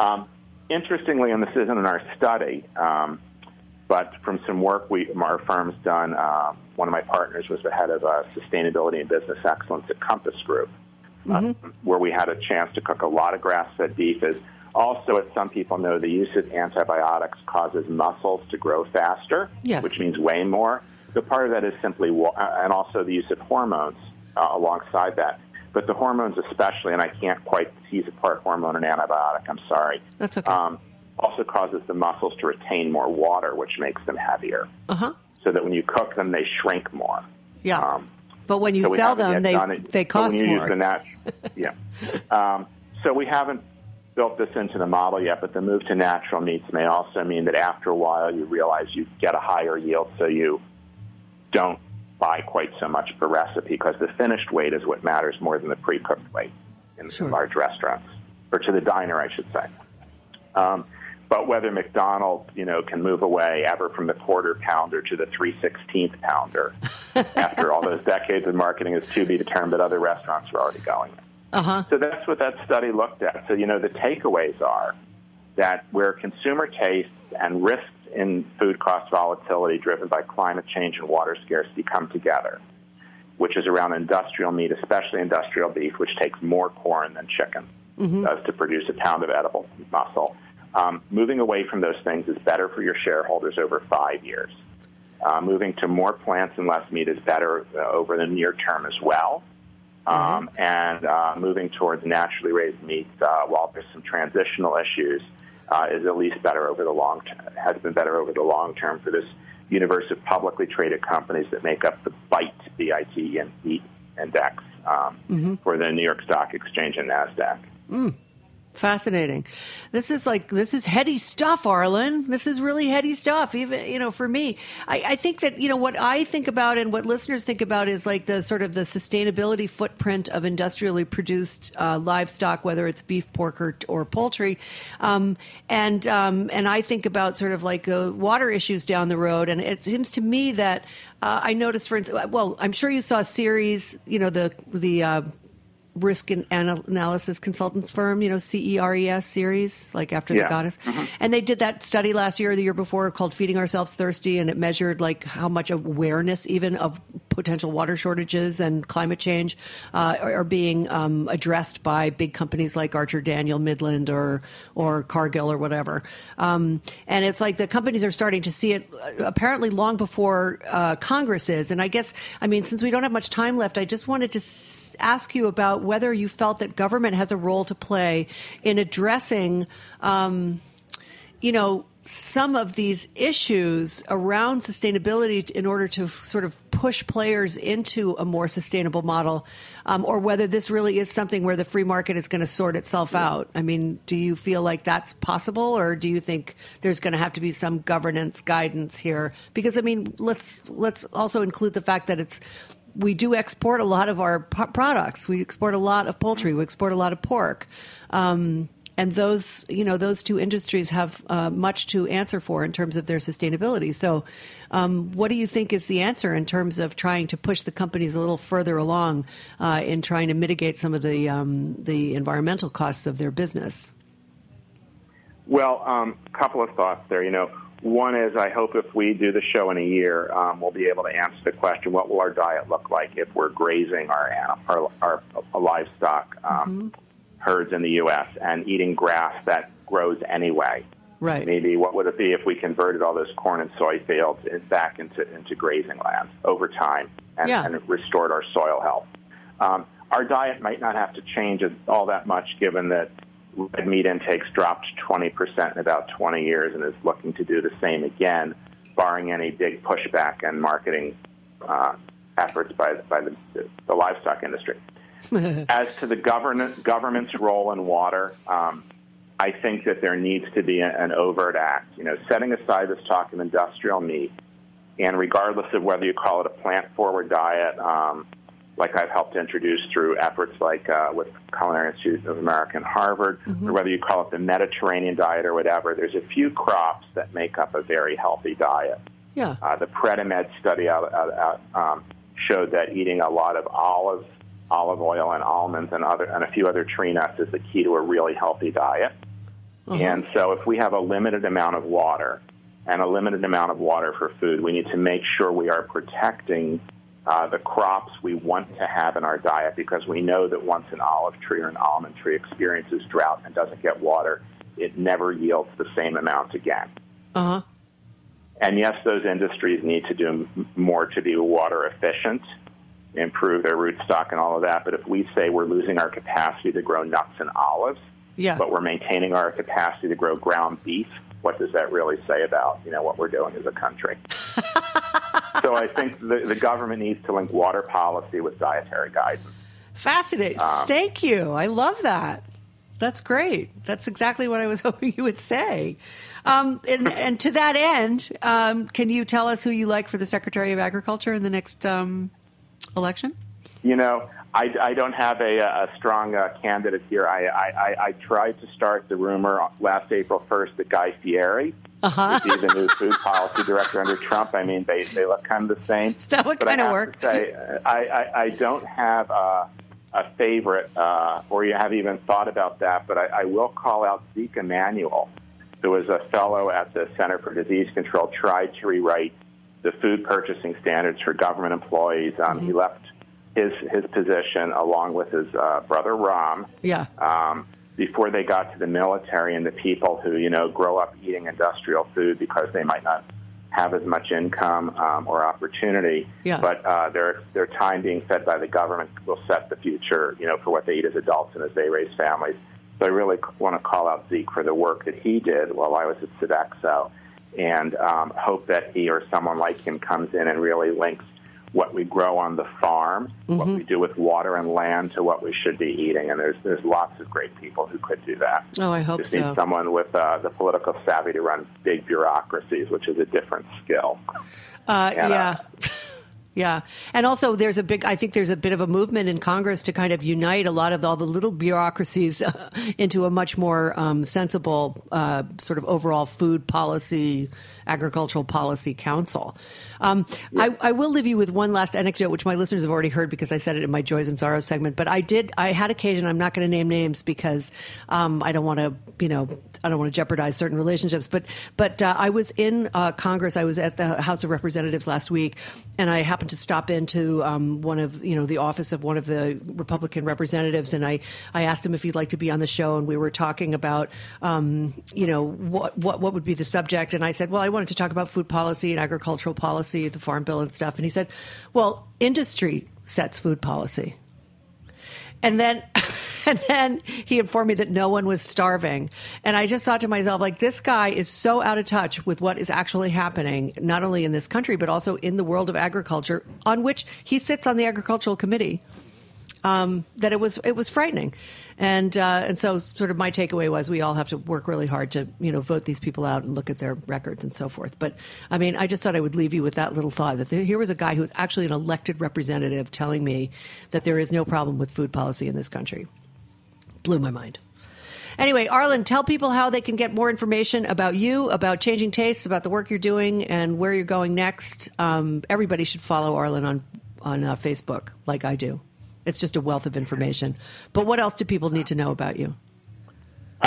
Speaker 4: Um, interestingly, and this isn't in our study, um, but from some work we our firm's done, uh, one of my partners was the head of uh, sustainability and business excellence at Compass Group, uh, where we had a chance to cook a lot of grass-fed beef. Is also, as some people know, the use of antibiotics causes muscles to grow faster,
Speaker 2: Yes.
Speaker 4: which means weigh more. So part of that is simply, wa- uh, and also the use of hormones uh, alongside that. But the hormones, especially, and I can't quite tease apart hormone and antibiotic. I'm sorry.
Speaker 2: That's okay.
Speaker 4: Um, also causes the muscles to retain more water, which makes them heavier.
Speaker 2: Uh huh.
Speaker 4: So that when you cook them, they shrink more.
Speaker 2: Yeah.
Speaker 4: Um,
Speaker 2: but when you
Speaker 4: so
Speaker 2: sell them, they they cost
Speaker 4: when you
Speaker 2: more.
Speaker 4: Use the nat- yeah. Um, so we haven't built this into the model yet, but the move to natural meats may also mean that after a while you realize you get a higher yield, so you don't buy quite so much per recipe because the finished weight is what matters more than the pre-cooked weight in
Speaker 2: Sure.
Speaker 4: large restaurants, or to the diner, I should say. Um, but whether McDonald's, you know, can move away ever from the quarter pounder to the three sixteenth pounder after all those decades of marketing is to be determined. But other restaurants are already going.
Speaker 2: Uh huh.
Speaker 4: So that's what that study looked at. So you know, the takeaways are that where consumer tastes and risks in food cost volatility driven by climate change and water scarcity come together, which is around industrial meat, especially industrial beef, which takes more corn than chicken does to produce a pound of edible muscle. Um, moving away from those things is better for your shareholders over five years. Uh, moving to more plants and less meat is better uh, over the near term as well. Um, and uh, moving towards naturally raised meat, uh, while there's some transitional issues, uh, is at least better over the long term. Has been better over the long term for this universe of publicly traded companies that make up the BITE, B-I-T, and E index um, for the New York Stock Exchange and Nasdaq.
Speaker 2: Fascinating. This is like this is heady stuff, Arlin. This is really heady stuff. Even you know, for me, I, I think that you know what I think about and what listeners think about is like the sort of the sustainability footprint of industrially produced uh, livestock, whether it's beef, pork, or, or poultry. Um, and um, and I think about sort of like the water issues down the road. And it seems to me that uh, I noticed, for instance, well, I'm sure you saw Ceres, you know, the the uh, risk and analysis consultants firm, you know, CERES series, like after
Speaker 4: Yeah.
Speaker 2: the goddess.
Speaker 4: Mhm.
Speaker 2: And they did that study last year or the year before called Feeding Ourselves Thirsty, and it measured like how much awareness even of potential water shortages and climate change uh, are, are being um, addressed by big companies like Archer Daniel, Midland, or or Cargill or whatever. Um, and it's like the companies are starting to see it uh, apparently long before uh, Congress is. And I guess, I mean, since we don't have much time left, I just wanted to. Ask you about whether you felt that government has a role to play in addressing um, you know, some of these issues around sustainability in order to sort of push players into a more sustainable model, um, or whether this really is something where the free market is going to sort itself out. I mean, do you feel like that's possible, or do you think there's going to have to be some governance guidance here? Because I mean, let's let's also include the fact that it's we do export a lot of our p- products. We export a lot of poultry. We export a lot of pork. Um, and those, you know, those two industries have uh, much to answer for in terms of their sustainability. So, um, what do you think is the answer in terms of trying to push the companies a little further along uh, in trying to mitigate some of the um, the environmental costs of their business?
Speaker 4: Well, a um, couple of thoughts there. You know, one is I hope if we do the show in a year, um, we'll be able to answer the question: What will our diet look like if we're grazing our our, our, our livestock um, herds in the U.S. and eating grass that grows anyway?
Speaker 2: Right.
Speaker 4: Maybe what would it be if we converted all those corn and soy fields in, back into into grazing land over time and,
Speaker 2: Yeah.
Speaker 4: and restored our soil health? Um, our diet might not have to change all that much, given that red meat intake's dropped 20% in about 20 years and is looking to do the same again, barring any big pushback and marketing uh, efforts by, by the, the livestock industry. As to the government, government's role in water, um, I think that there needs to be an overt act. You know, setting aside this talk of industrial meat, and regardless of whether you call it a plant-forward diet, um, like I've helped introduce through efforts like uh, with Culinary Institute of America and Harvard, or whether you call it the Mediterranean diet or whatever, there's a few crops that make up a very healthy diet.
Speaker 2: Yeah.
Speaker 4: Uh, the Predimed study out, out, out, um, showed that eating a lot of olive, olive oil and almonds and other and a few other tree nuts is the key to a really healthy diet. And so, if we have a limited amount of water and a limited amount of water for food, we need to make sure we are protecting uh, the crops we want to have in our diet because we know that once an olive tree or an almond tree experiences drought and doesn't get water, it never yields the same amount again.
Speaker 2: Uh huh.
Speaker 4: And yes, those industries need to do more to be water efficient, improve their rootstock and all of that. But if we say we're losing our capacity to grow nuts and olives,
Speaker 2: Yeah.
Speaker 4: but we're maintaining our capacity to grow ground beef, what does that really say about you know what we're doing as a country? so I think the, the government needs to link water policy with dietary guidance.
Speaker 2: Fascinating.
Speaker 4: Um,
Speaker 2: Thank you. I love that. That's great. That's exactly what I was hoping you would say. Um, and, and to that end, um, can you tell us who you like for the Secretary of Agriculture in the next um, election?
Speaker 4: You know, I, I don't have a, a strong uh, candidate here. I, I, I, tried to start the rumor last April 1st that Guy Fieri
Speaker 2: Uh-huh.
Speaker 4: would be the new food policy director under Trump. I mean, they, they look kind of the same.
Speaker 2: That would
Speaker 4: I
Speaker 2: kinda work.
Speaker 4: Say, I, I, I don't have a, a favorite, uh, or you have even thought about that, but I, I will call out Zeke Emanuel, who was a fellow at the Center for Disease Control, tried to rewrite the food purchasing standards for government employees. Um,
Speaker 2: Mm-hmm.
Speaker 4: He left his his position along with his uh, brother Rahm
Speaker 2: Yeah.
Speaker 4: um, before they got to the military and the people who you know grow up eating industrial food because they might not have as much income um, or opportunity.
Speaker 2: Yeah.
Speaker 4: But uh, their their time being fed by the government will set the future, you know, for what they eat as adults and as they raise families. So I really want to call out Zeke for the work that he did while I was at Sodexo, and um, hope that he or someone like him comes in and really links what we grow on the farm, what we do with water and land, to what we should be eating. And there's there's lots of great people who could do that.
Speaker 2: Oh, I hope
Speaker 4: Just
Speaker 2: so.
Speaker 4: need someone with uh, the political savvy to run big bureaucracies, which is a different skill.
Speaker 2: Uh,
Speaker 4: And, uh,
Speaker 2: yeah. Yeah. And also there's a big I think there's a bit of a movement in Congress to kind of unite a lot of all the little bureaucracies uh, into a much more um, sensible uh, sort of overall food policy, agricultural policy council. Um, I, I, will leave you with one last anecdote, which my listeners have already heard because I said it in my Joys and Sorrows segment. But I did, I had occasion, I'm not going to name names because um, I don't want to, you know, I don't want to jeopardize certain relationships. But, but uh, I was in uh, Congress, I was at the House of Representatives last week, and I happened to stop into um, one of, you know, the office of one of the Republican representatives, and I, I asked him if he'd like to be on the show, and we were talking about, um, you know, what, what, what would be the subject. And I said, well, I wanted to talk about food policy and agricultural policy, the farm bill and stuff. And he said, well, industry sets food policy. And then, and then he informed me that no one was starving. And I just thought to myself, like, this guy is so out of touch with what is actually happening, not only in this country, but also in the world of agriculture, on which he sits on the agricultural committee um, that it was it was frightening, and uh, and so sort of my takeaway was we all have to work really hard to you know vote these people out and look at their records and so forth. But I mean, I just thought I would leave you with that little thought that here was a guy who was actually an elected representative telling me that there is no problem with food policy in this country. Blew my mind. Anyway, Arlin, tell people how they can get more information about you, about changing tastes, about the work you're doing, and where you're going next. Um, everybody should follow Arlin on on uh, Facebook, like I do. It's just a wealth of information. But what else do people need to know about you?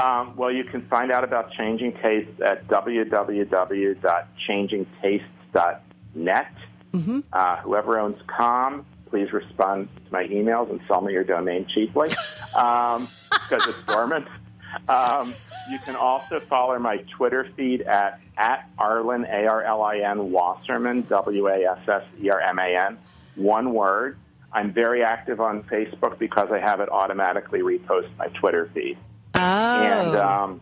Speaker 4: Um, well, you can find out about Changing Tastes at www.changingtastes.net. Mm-hmm. Uh, whoever owns com, please respond to my emails and sell me your domain cheaply um, because it's dormant. Um, you can also follow my Twitter feed at, at Arlin, A R L I N, Wasserman, W A S S E R M A N, one word. I'm very active on Facebook because I have it automatically repost my Twitter feed.
Speaker 2: Oh.
Speaker 4: And um,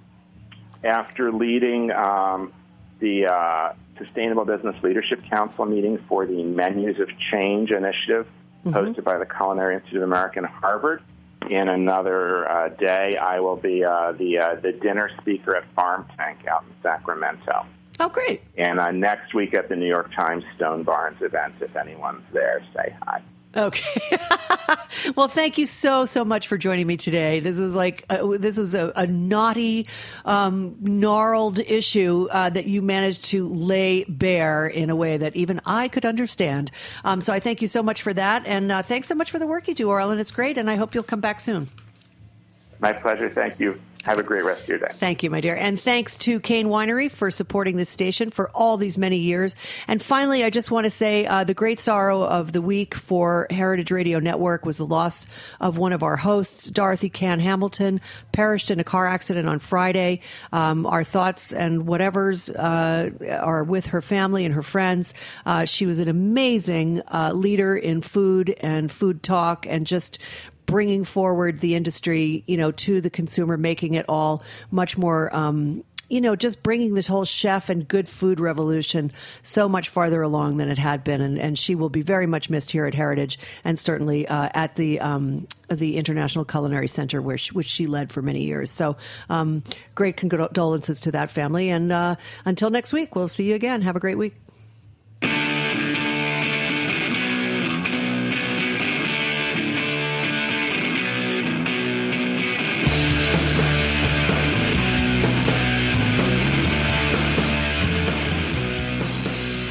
Speaker 4: after leading um, the uh, Sustainable Business Leadership Council meeting for the Menus of Change initiative mm-hmm. hosted by the Culinary Institute of America and Harvard, in another uh, day, I will be uh, the uh, the dinner speaker at Farm Tank out in Sacramento.
Speaker 2: Oh, great!
Speaker 4: And uh, next week at the New York Times Stone Barns event, if anyone's there, say hi.
Speaker 2: Okay. well, thank you so so much for joining me today. This was like uh, this was a, a knotty, um, gnarled issue uh, that you managed to lay bare in a way that even I could understand. Um, so I thank you so much for that, and uh, thanks so much for the work you do, Arlin. It's great, and I hope you'll come back soon.
Speaker 4: My pleasure. Thank you. Have a great rest of your day.
Speaker 2: Thank you, my dear. And thanks to Cain Winery for supporting this station for all these many years. And finally, I just want to say uh, the great sorrow of the week for Heritage Radio Network was the loss of one of our hosts, Dorothy Cann Hamilton, perished in a car accident on Friday. Um, our thoughts and whatever's uh, are with her family and her friends. Uh, she was an amazing uh, leader in food and food talk and just bringing forward the industry, you know, to the consumer, making it all much more, um, you know, just bringing this whole chef and good food revolution so much farther along than it had been, and, and she will be very much missed here at Heritage, and certainly uh, at the um, the International Culinary Center, where she, which she led for many years. So, um, great condolences to that family, and uh, until next week, we'll see you again. Have a great week.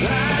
Speaker 5: I